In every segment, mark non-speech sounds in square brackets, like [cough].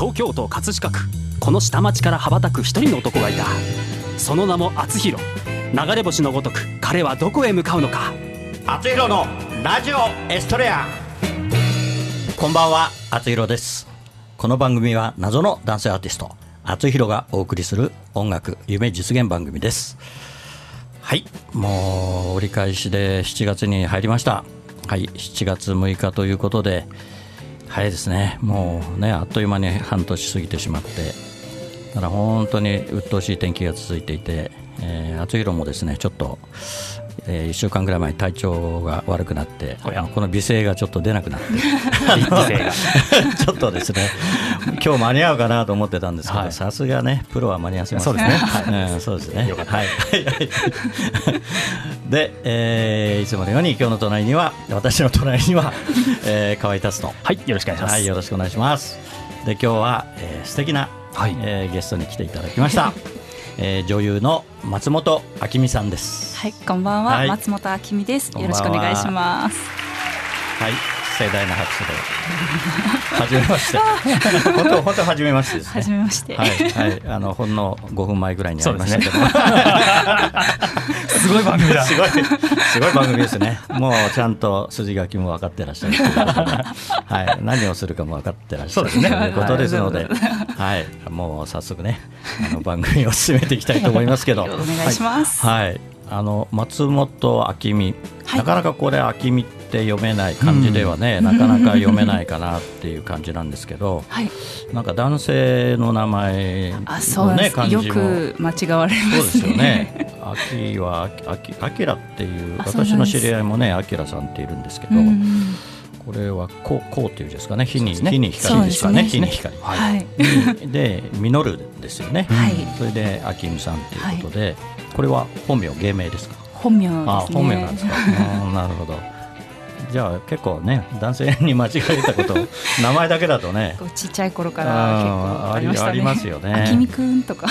東京都葛飾区。この下町から羽ばたく一人の男がいた。その名も厚弘。流れ星のごとく彼はどこへ向かうのか。厚弘のラジオエストレア。こんばんは厚弘です。この番組は謎の男性アーティスト厚弘がお送りする音楽夢実現番組です。はいもう折り返しで7月に入りました。はい7月6日ということで早いですね。もうねあっという間に半年過ぎてしまって。だから本当に鬱陶しい天気が続いていて、えー、厚弘もですねちょっと、えー、1週間ぐらい前体調が悪くなってこの美声がちょっと出なくなって。[laughs] [laughs] ちょっとですね。今日間に合うかなと思ってたんですけどさすがねプロは間に合わせますそうですね、[laughs] はい、そうですね。はい。で、えー、いつものように今日の隣には私の隣には、えー、河合達人。はいよろしくお願いします、はい、よろしくお願いします。で今日は、えー、素敵なはい、えー、ゲストに来ていただきました。えー、女優の松本明美さんです。はい、こんばんは、はい、松本明美です。よろしくお願いします。はい、盛大な拍手で。初めまして。本当本当初めましてです、ね。初めまして。はいはいあのほんの5分前ぐらいに会いましたけど。すごい番組だ。すごいすごい番組ですね。もうちゃんと筋書きも分かってらっしゃるはい、何をするかも分かってらっしゃるということですので、はい、もう早速ねあの番組を進めていきたいと思いますけど。お願いします。はい。あの松本明美、なかなかこれ明美って読めない感じではね、うん、なかなか読めないかなっていう感じなんですけど、はい、なんか男性の名前のね感じも。よく間違われますね。そうですよね。秋は秋秋らっていう私の知り合いもね秋さんっているんですけど。これはこうこうっていうですかね。火に、ね、火に光ですかね、ね、火に光、はい、[laughs] で実るですよね、はい、それで秋美さんということで、はい、これは本名芸名ですか？本名です、ね、あ本名なんですか。[laughs] なるほど。じゃあ結構ね男性に間違えたこと [laughs] 名前だけだとね。ちっちゃい頃から結構ありましたね。ありますよね。あきみくんとか。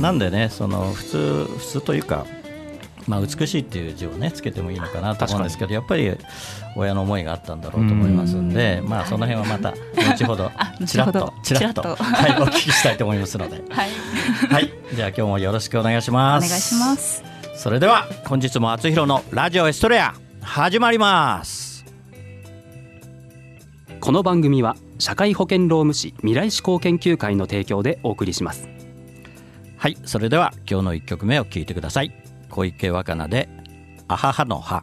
なんでねその普通普通というかまあ、美しいっていう字をねつけてもいいのかなと思うんですけどやっぱり親の思いがあったんだろうと思いますんでまあその辺はまた後ほど [laughs] ちらっとちらっとはいお聞きしたいと思いますので。[laughs] はい、[laughs] はい、じゃあ今日もよろしくお願いします。お願いします。それでは本日も厚弘のラジオエストレア始まります。この番組は社会保険労務士未来志向研究会の提供でお送りします。はい。それでは今日の一曲目を聞いてください小池若菜で「あははの葉」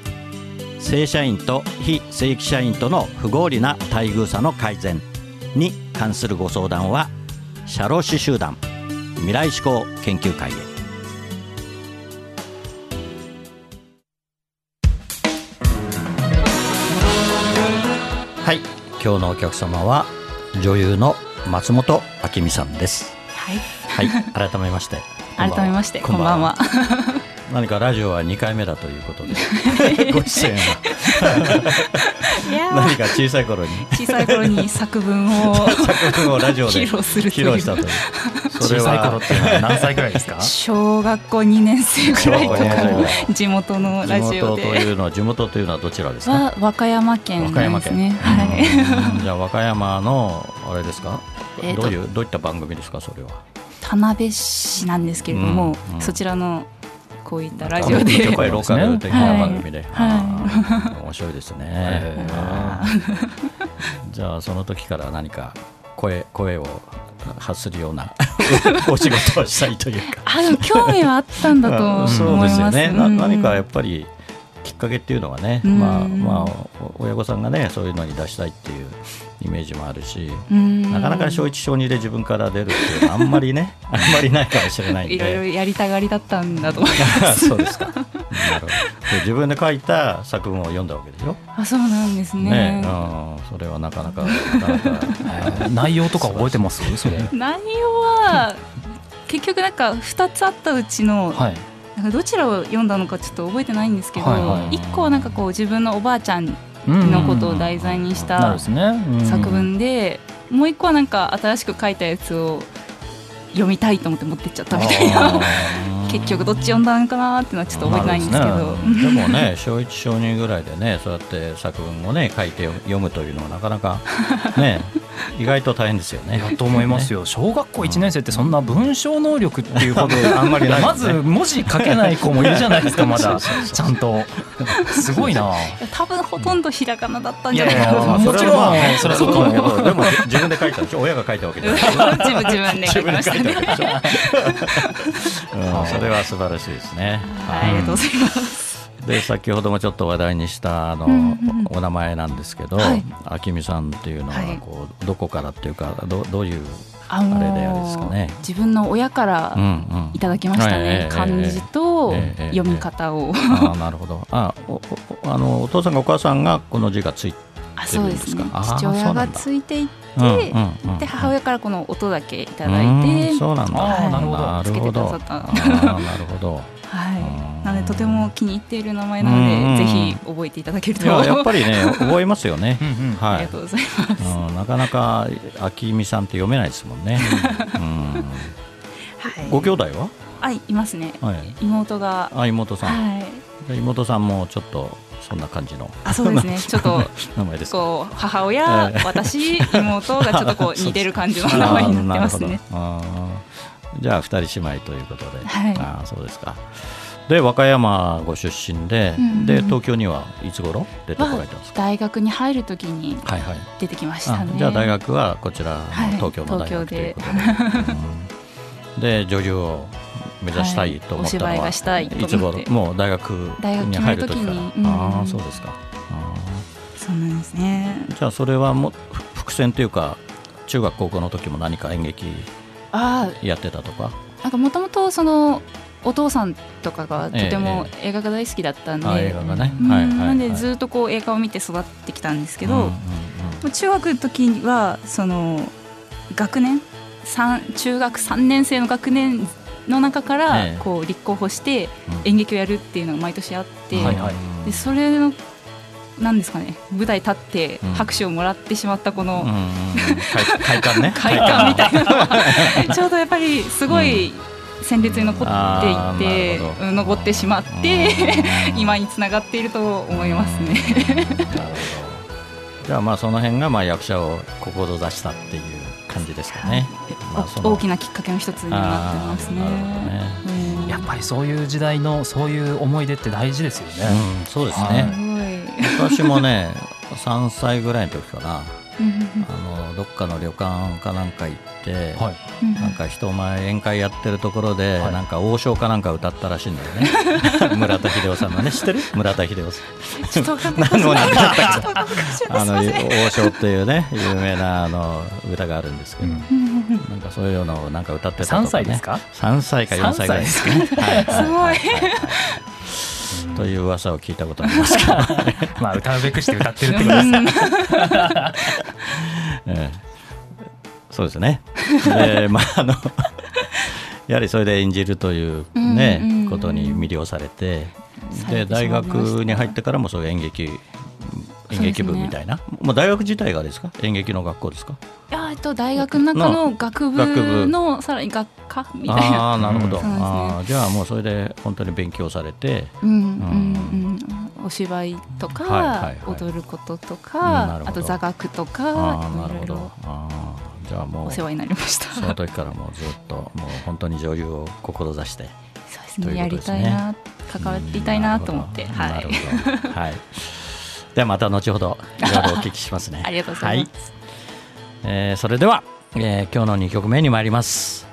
正社員と非正規社員との不合理な待遇差の改善に関するご相談は社労士集団未来志向研究会へ。はい今日のお客様は女優の松本明美さんです。はい。はい改めまして。[laughs] 改めましてこんばんは何かラジオは2回目だということで。[laughs] ご出演は。何か小さい頃に。小さい頃に作文を。[laughs] 作文をラジオで披露すると披いう。露したという。そ小れさい頃はっていうのは何歳ぐらいですか？小学校2年生ぐらいとかの二地元の地ラジオ元といでうのは地元というのはどちらですか？は和歌山県和歌山県。ですねはい。うん。じゃあ和歌山のあれですか？えーとどういうどういった番組ですかそれは？田辺市なんですけれども、うんうん。そちらのこういったラジオやでローカル的な番組で、面白いですね、へじゃあその時から何か声声を発するような [laughs] お仕事をしたいというか。あでも興味はあったんだと思います。そうですよね、なうん。何かやっぱりきっかけっていうのはね、うん。まあまあお親御さんがねそういうのに出したいっていうイメージもあるし、うん。なかなか小一小二で自分から出るっていうのはあんまりね [laughs] あんまりないかもしれないんで。いろいろやりたがりだったんだと思います。[laughs] そうですか。で自分で書いた作文を読んだわけでしょ？あそうなんですね。ねうん、それはなかなかなかなか。え [laughs] ー内容とか覚えてます？それ。内容は結局なんか2つあったうちの、はい。なんかどちらを読んだのかちょっと覚えてないんですけど、はいはい。1個はなんかこう自分のおばあちゃんのことを題材にした作文で、もう1個はなんか新しく書いたやつを読みたいと思って持ってっちゃったみたいな。結局どっち読んだのかなってのはちょっと覚えてないんですけど、でもね小一小二ぐらいでねそうやって作文をね書いて読むというのはなかなかね [laughs] 意外と大変ですよね。だと思いますよ。小学校1年生ってそんな文章能力っていうほど [laughs] あんまりないよね。まず文字書けない子もいるじゃないですかまだ。ちゃんと。すごいな。多分ほとんどひらがなだったんいじゃないかな。もちろん。まあねそれはそうだけどでも自分で書いたんでしょ親が書いたわけじゃない。[laughs] 自分自分で書きましたね。それは素晴らしいですね。はい、ありがとうございます。で先ほどもちょっと話題にしたあの、うんうんお名前なんですけど、はい。あきみさんっていうのははい。こうどこからっていうかどどういうあのーあれであれですかね。自分の親からいただきましたね、ええ漢字と読み方を、ああなるほど。あおおあのお父さんがお母さんがこの字がついてあそうですね。父親がついていって、で母親からこの音だけいただいうんて、そうなんだ。あーなるほどなるほど。つけてくださった。なるほど。はい、なのでとても気に入っている名前なので、うんぜひ覚えていただけると。いややっぱりね覚えますよね。はいありがとうございます。うんなかなかあきみさんって読めないですもんね、[laughs] うん、はい、ご兄弟は？はい、いますね。はい。妹が、あ妹さん、妹さんもちょっとそんな感じのあ、そうですね。[laughs] ちょっと名前ですか？こう母親、ええ。私、妹がちょっとこう [laughs] 似てる感じの名前になってますね。あじゃあ二人姉妹ということで、はい。あーそうですか。で和歌山ご出身で、うんうんで東京にはいつ頃出てこられたんですか、大学に入るときにはいはい。出てきましたあね。じゃあ大学はこちらのはい。東京の大学で、うん。で女優を目指したいと思ったのは、はいいと思って。つ頃もう大学に入る時から。時に。うん。ああそうですか。あそうなんですね。ーじゃあそれはも伏線というか中学高校の時も何か演劇あやってたとか？あ、なんかもともとそのお父さんとかがとても映画が大好きだったんで、あ映画がね、なんでずっとこう映画を見て育ってきたんですけど、中学の時はその学年三中学3年生の学年の中かえらえこう立候補してうん。演劇をやるっていうのが毎年あって、はいはい。でそれのなんですかね舞台立ってうん。拍手をもらってしまったこのうんうんうん。快 [laughs] 快感ね。快感みたいな。のは [laughs] ちょうどやっぱりすごい鮮烈に残っていてうん残ってしまって今につながっていると思いますね。なるほど。じゃあまあその辺がまあ役者を志したっていう感じですかね。まあ大きなきっかけの一つになってますねあーなるほどね。うんやっぱりそういう時代のそういう思い出って大事ですよね。うん、そうですはいね。すごい私もね、3歳ぐらいの時かな、うんあのどっかの旅館かなんか行って、はい。うんなんか人前宴会やってるところで、はい。なんか王将かなんか歌ったらしいんだよね。[laughs] 村田秀夫さんのね。知ってる？[laughs] 村田秀夫さん。ちょっとわか [laughs] あの王将っていうね有名なあの歌があるんですけど、うん。なんかそういうのをなんか歌ってたとか、ね、三歳ですか？3歳か4歳ぐらいですね。はい。すごい。という噂を聞いたことあります。けど、まあ歌うべくして歌ってるってことです。ね。ええ。そうですね。でまああのやはりそれで演じるというね、うんうんうん。ことに魅了されてで大学に入ってからもそういう演劇演劇部みたいな、もう大学自体がですか？演劇の学校ですか？いやえっと大学の中の学学部部。のさらに学科みたいな。ああなるほど、そうですね。あーじゃあもうそれで本当に勉強されて。うんうん。うんお芝居とか、はいはいはい。踊ることとうんあと座学とかああなるほど。いろいろあーじゃあもうお世話になりました。その時からもうずっともう本当に女優を志してそうですというね。やりたいな関わりたいなと思ってうんはい。はい。ではまた後ほど [laughs] いろいろお聞きしますね。ありがとうございます、はい。えーそれでは、えー今日の2曲目に参ります。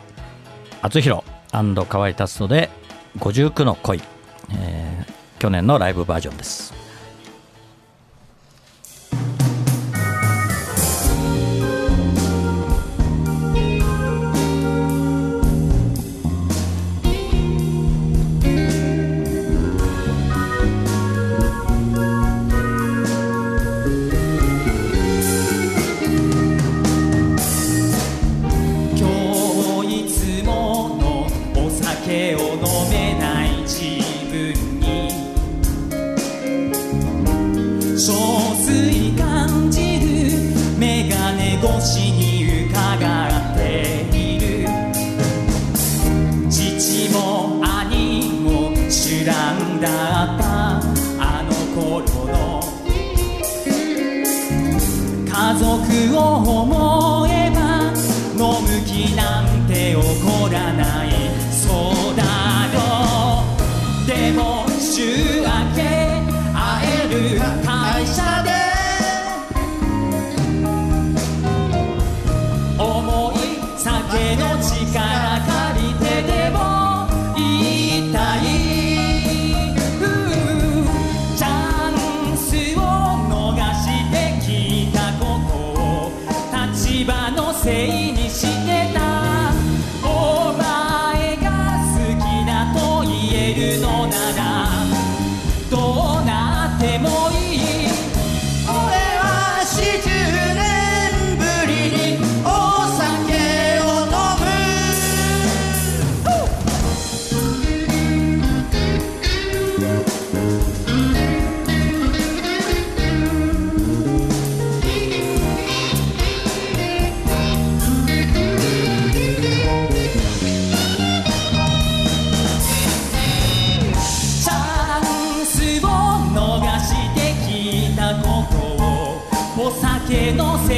厚弘河合達人で59の恋、えー去年のライブバージョンです。que no se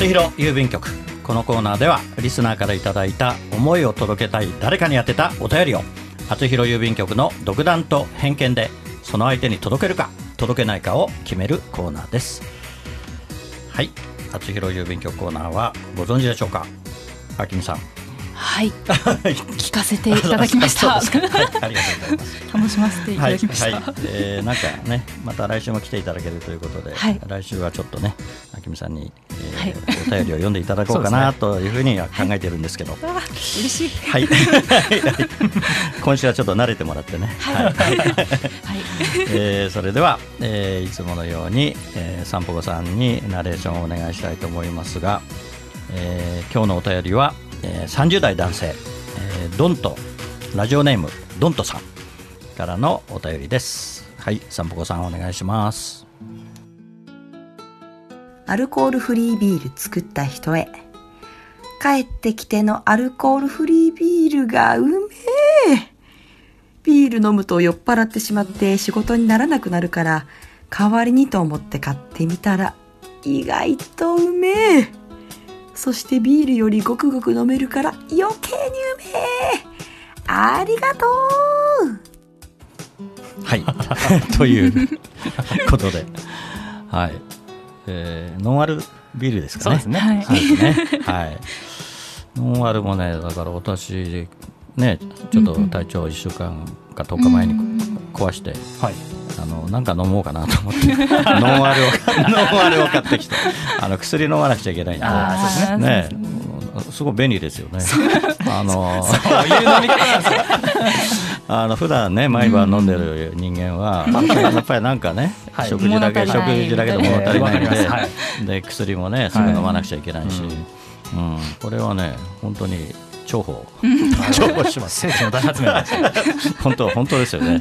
厚弘郵便局。このコーナーではリスナーからいただいた思いを届けたい誰かに宛てたお便りを厚弘郵便局の独断と偏見でその相手に届けるか届けないかを決めるコーナーです。はい。厚弘郵便局コーナーはご存知でしょうか？あきみさん。はい。聞かせていただきました。[laughs] はい。ありがとうございます。楽しませていただきました、はい。はい。えーなんかねまた来週も来ていただけるということで、はい。来週はちょっとねあきみさんに、お便りを読んでいただこうかなというふうには考えてるんですけど、あ嬉しい。はい、[laughs] 今週はちょっと慣れてもらってね、はい。はい。[laughs] えーそれでは、えーいつものように、えー、散歩子さんにナレーションをお願いしたいと思いますが、えー今日のお便りは、えー30代男性、えードントラジオネームドントさんからのお便りです。はい。散歩子さんお願いしますアルコールフリービール作った人へ。帰ってきてのアルコールフリービールがうめえ。ビール飲むと酔っ払ってしまって仕事にならなくなるから、代わりにと思って買ってみたら、意外とうめえ。そしてビールよりごくごく飲めるから余計にうめえ。ありがとうはい [laughs] ということではい、えーノンアルビールですかね。そうですね。はい。ノンアルもね、だから私、ね、ちょっと体調1週間か10日前に壊して、はい。あの、なんか飲もうかなと思って、[laughs] ノンアルを、ノンアルを買ってきて、[laughs] あの、薬飲まなくちゃいけないんで、あね、すごい便利ですよね。あの、そういう飲み方なんですよあの普段ね毎晩飲んでる人間は、やっぱりなんかね、[laughs] はい。食事だけ食事だけで物足りないんで,、で薬もねすぐ飲まなくちゃいけないし、うん。これはね本当に重宝。重宝します。聖地の大発明 [laughs] 本当本当ですよね、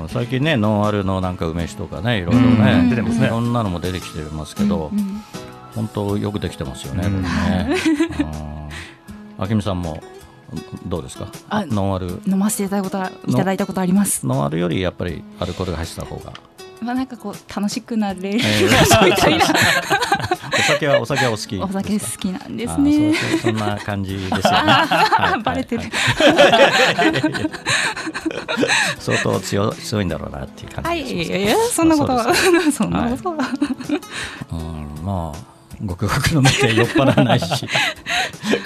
うん、最近ねノンアルのなんか梅酒とかねいろいろねうん。出てますね。いろんなのも出てきてますけど、本当よくできてますよね、ね。うん。あきみさんもどうですか？あノンアル。飲ませていただいたことはいただいたことあります。ノンアルよりやっぱりアルコールが入ってた方が、まあなんかこう楽しくなれる、えー [laughs] みたいな。お酒はお酒はお好きお酒好きなんですあねーそんな感じですよね。はいバレてる。はい。相当強強いんだろうなっていう感はいじがしますいやいやそんなことはそんなことは、うん、まあごくごく飲めて酔っ払わないし。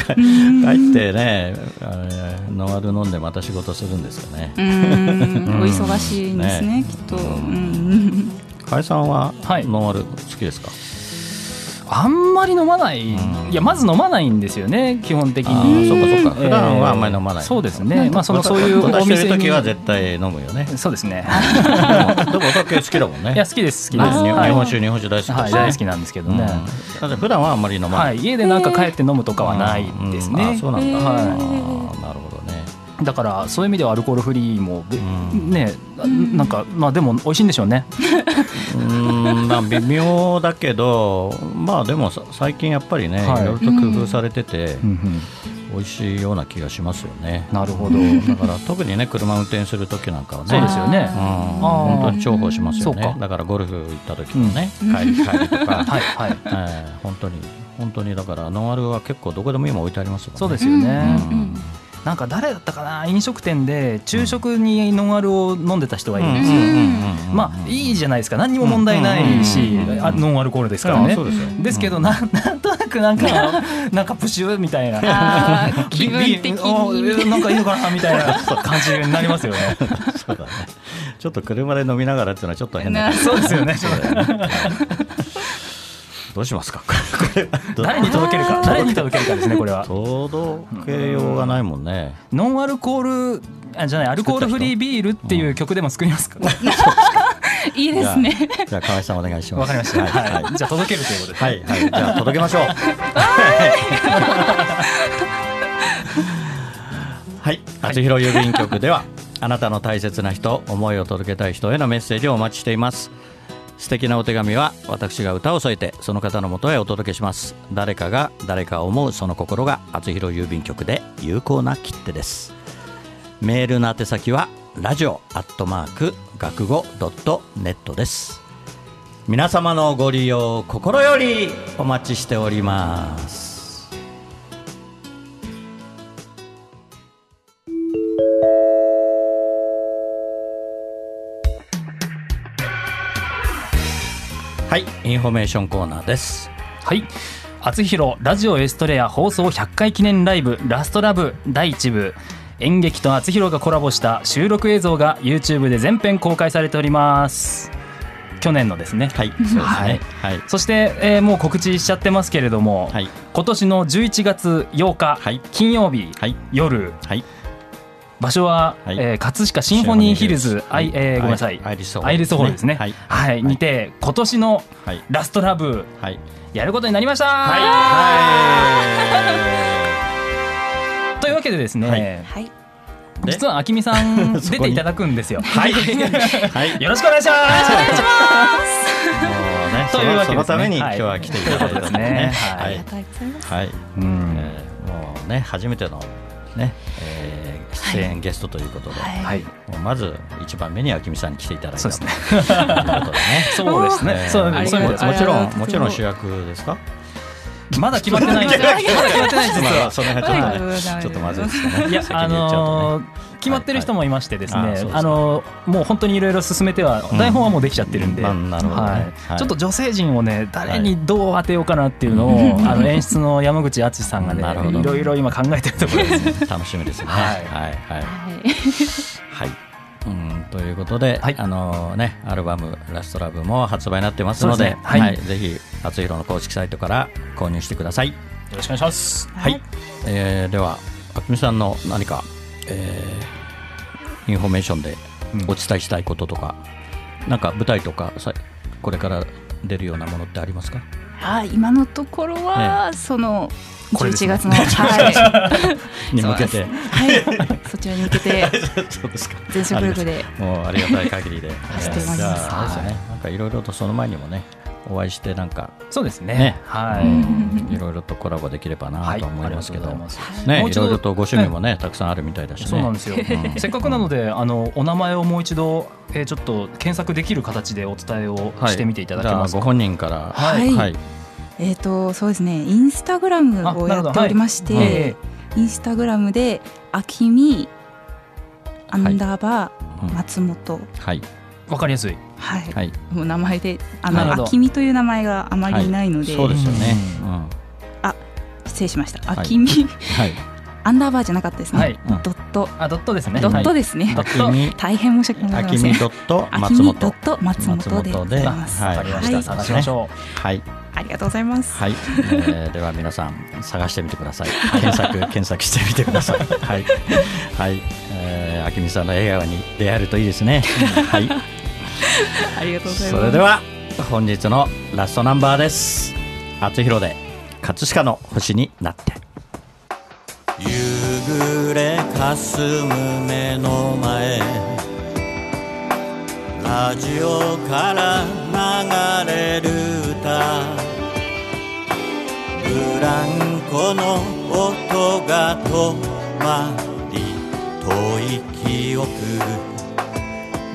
帰ってねあれノンアル飲んでまた仕事するんですかね。お忙しいんですねね。きっと、うん。甲斐さんははい。ノンアル好きですか、あんまり飲まない、うん。いやまず飲まないんですよね基本的あにーそっかそっか。えー普段はあんまり飲まない。そうですね。まあそのそういうお店時は絶対飲むよね。そうですね。でもお酒好きだもんね。いや好きです好きねです。日はい。本酒日本酒大好き大好きなんですけどね、うん。だ普段はあんまり飲まな、はいい家でなんか帰って飲むとかはないですね、うん。あそうなんだ、はい。なるほどね。だからそういう意味ではアルコールフリーも、ねなんかまあでも美味しいんでしょうね [laughs] うーんまあ微妙だけどまあでもさ最近やっぱりね、はい。い、ろいろと工夫されてて、美味しいような気がしますよね。なるほど。だから特にね車運転する時なんかはねそうですよね。うん、本当に重宝しますよね。だからゴルフ行った時もね、帰り帰りとか、[laughs] はいはい。えー本当に本当にだからノンアルは結構どこでも今置いてありますもんね。そうですよね、うんなんか誰だったかな飲食店で昼食にノンアルを飲んでた人がいるんですよ、うん。まあいいじゃないですか。何にも問題ないし、ノンアルコールですからね。あそうですよ。ですけどななんとなくなんかなんかプシューみたいな。気分的に。なんかいいのかなみたいな感じになりますよね。[laughs] そうだね。ちょっと車で飲みながらっていうのはちょっと変だなそうですよねどうしますか？[laughs] 誰に届けるか。[laughs] 誰に届けるかですねこれは。届けようがないもんね。ノンアルコールあじゃないアルコールフリービールっていう曲でも作りますか？[laughs] いいですね。じゃあ河合さんお願いします。わかりました、はい。はい。はいじゃあ届けるということで、はいはい。じゃあ届けましょう。はい。厚弘郵便局ではあなたの大切な人思いを届けたい人へのメッセージをお待ちしています素敵なお手紙は私が歌を添えてその方のもとへお届けします。誰かが誰かを思うその心が厚弘郵便局で有効な切手です。メールの宛先はラジオアットマーク学語ドットネットです。皆様のご利用心よりお待ちしております。はいインフォメーションコーナーです。はい。厚弘ラジオエストレア放送100回記念ライブラストラブ第1部。演劇と厚弘がコラボした収録映像が YouTube で全編公開されております。去年のですね。はい [laughs] そうですね。はい。はい。そして、えーもう告知しちゃってますけれども、はい。今年の11月8日、はい。金曜日、はい。夜はい場所は、はい。えー葛飾シンフォニーヒルズ。アイ、えーごめんなさい。アイリスホールアイリスホールですね。はい。はい、にて今年のはい。ラストラブはい。やることになりました、はというわけでですね、はい。実はあきみさん [laughs] 出ていただくんですよ。はい。はい。[laughs] よろしくお願いします。[laughs] もうね、というわけですね。そのために今はい。日は来ていただいたんですね。はいはいありがとうござい。ますはい、うん。えーもうね初めてのね、えー出演ゲストということで、はい。まず一番目にはきみさんに来ていただいた。そうですね。ということでね。[laughs] そうですね。もちろんもちろん主役ですか？まだ決まってないんです。[laughs] よ。まだ決まってないんです。まあよ。その辺ちょっとちょっとまずいですかね。い。やあの決まってる人もいましてですね、あのーもう本当にいろいろ進めては、うん。台本はもうできちゃってるんで、ちょっと女性陣をね誰にどう当てようかなっていうのを、あの演出の山口敦さんがねいろいろ今考えてるところです。楽しみですね。はい。はい。はい。うんということで、はいあのねアルバムラストラブも発売になってますので、そうですねはいぜひ厚弘の公式サイトから購入してください。よろしくお願いします。はい。えーではあきみさんの何か、えーインフォメーションでお伝えしたいこととか、なんか舞台とかさこれから出るようなものってありますか？あ今のところは、その11これですね月の、[laughs] はいに向けて。はい、そちらに向けて。[laughs] 全速力でもうありがたい限りで。走ってまいります。なんかいろいろとその前にもね、お会いしてなんかそうですね。ね。はい。うん。いろいろとコラボできればなはい。と思いますけど、ありがとうございねい。ろいろとご趣味もねたくさんあるみたいだしね。そうなんですよ、うん。せっかくなのであのお名前をもう一度、えーちょっと検索できる形でお伝えをしてみていただけますか、じゃあご本人から。はい。はい。えっ、とそうですね。インスタグラムをやっておりまして、はい。えインスタグラムであきみアンダーバうん。ー松本。はい。ーわかりやすい。はい、はい。もう名前であなるほど。のあきみという名前があまりいないので、そうですよね。ううん失礼しました。い。あきみ、はい。アンダーバーじゃなかったですね、ドット。あドットですね。ドットでですね、あきみ大変申し訳ございません。あきみドットあき松本。みドット松本でございます。はいわかりました、はい。探しましょはい。ありがとうございます。はい、えーでは皆さん探してみてください。検索 [laughs] 検索してみてください。はい。はい。えー、あきみさんの笑顔に出会えるといいですね。[laughs] はい。ありがとうございます。それでは本日のラストナンバーです。厚弘で葛飾の星になって。夕暮れかすむ目の前。ラジオから流れる歌。ブランコの音が止まり遠い記憶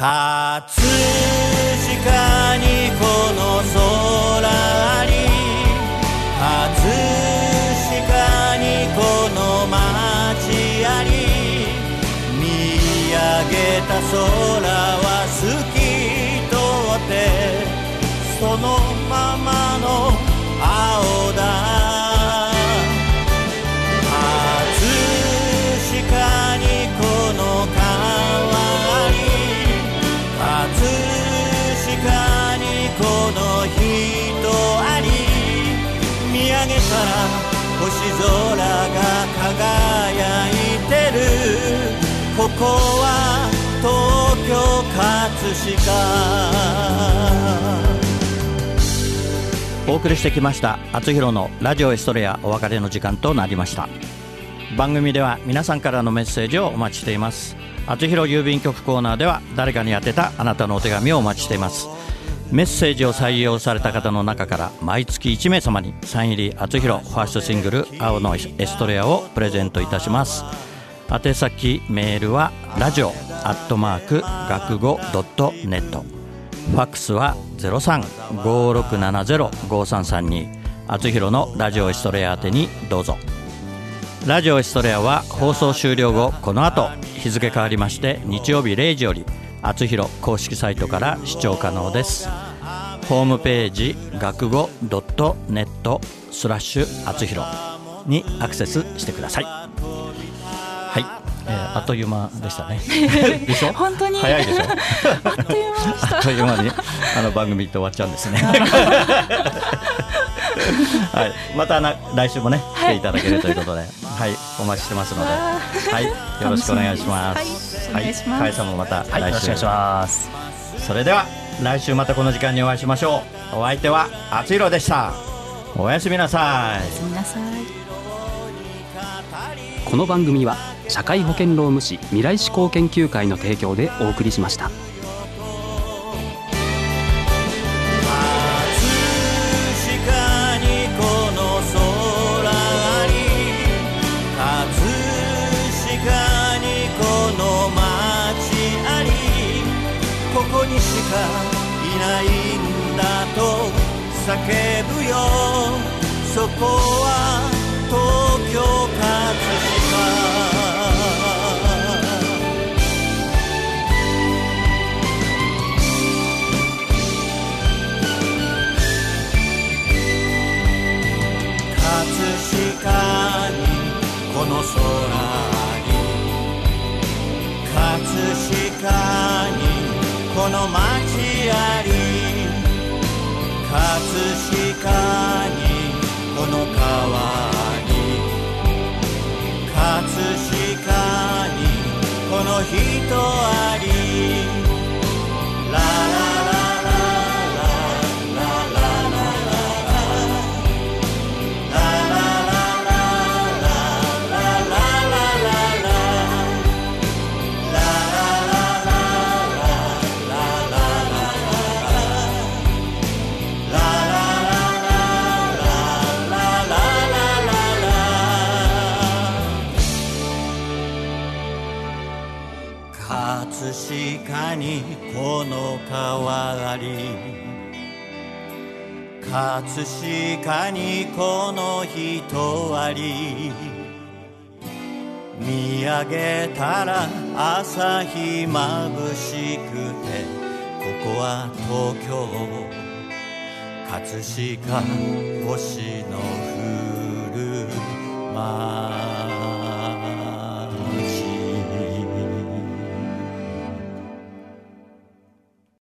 葛飾にこの空飾にこの人あり見上げたら星空が輝いてる。ここは東京葛飾。お送りしてきました厚弘のラジオエストレアお別れの時間となりました。番組では皆さんからのメッセージをお待ちしています。厚弘郵便局コーナーでは誰かに宛てたあなたのお手紙をお待ちしています。メッセージを採用された方の中から毎月1名様にサイン入り厚弘ファーストシングル「青のエストレア」をプレゼントいたします。宛先メールはラジオアットマーク学語ドットネット。ファックスは0356705332厚弘のラジオエストレア宛てにどうぞ。ラジオエストレアは放送終了後この後日付変わりまして日曜日0時より厚弘公式サイトから視聴可能です。ホームページ学語ドットネットスラッシュ厚弘にアクセスしてください。はい、えーあっという間でしたね。[laughs] でしょ？本当に。早いでしょ？あっという間にあの番組って終わっちゃうんですね。[laughs] [laughs] はい、またな来週もね来ていただけるということで、はい、お待ちしてますので、はい、よろしくお願いします。はい。かいさんもまたはい、よろ来週、しくお願いします。それでは来週またこの時間にお会いしましょう。お相手はあつひろでした。おやすみなさい。おやすみなさい。この番組は社会保険労務士未来志向研究会の提供でお送りしましたこにしかいないんだと叫ぶよ。そこは東京葛飾この街あり葛飾にこの川あり葛飾にこの人あり。かにこの人あり。見上げたら朝日まぶしくてここは東京葛飾星の降る街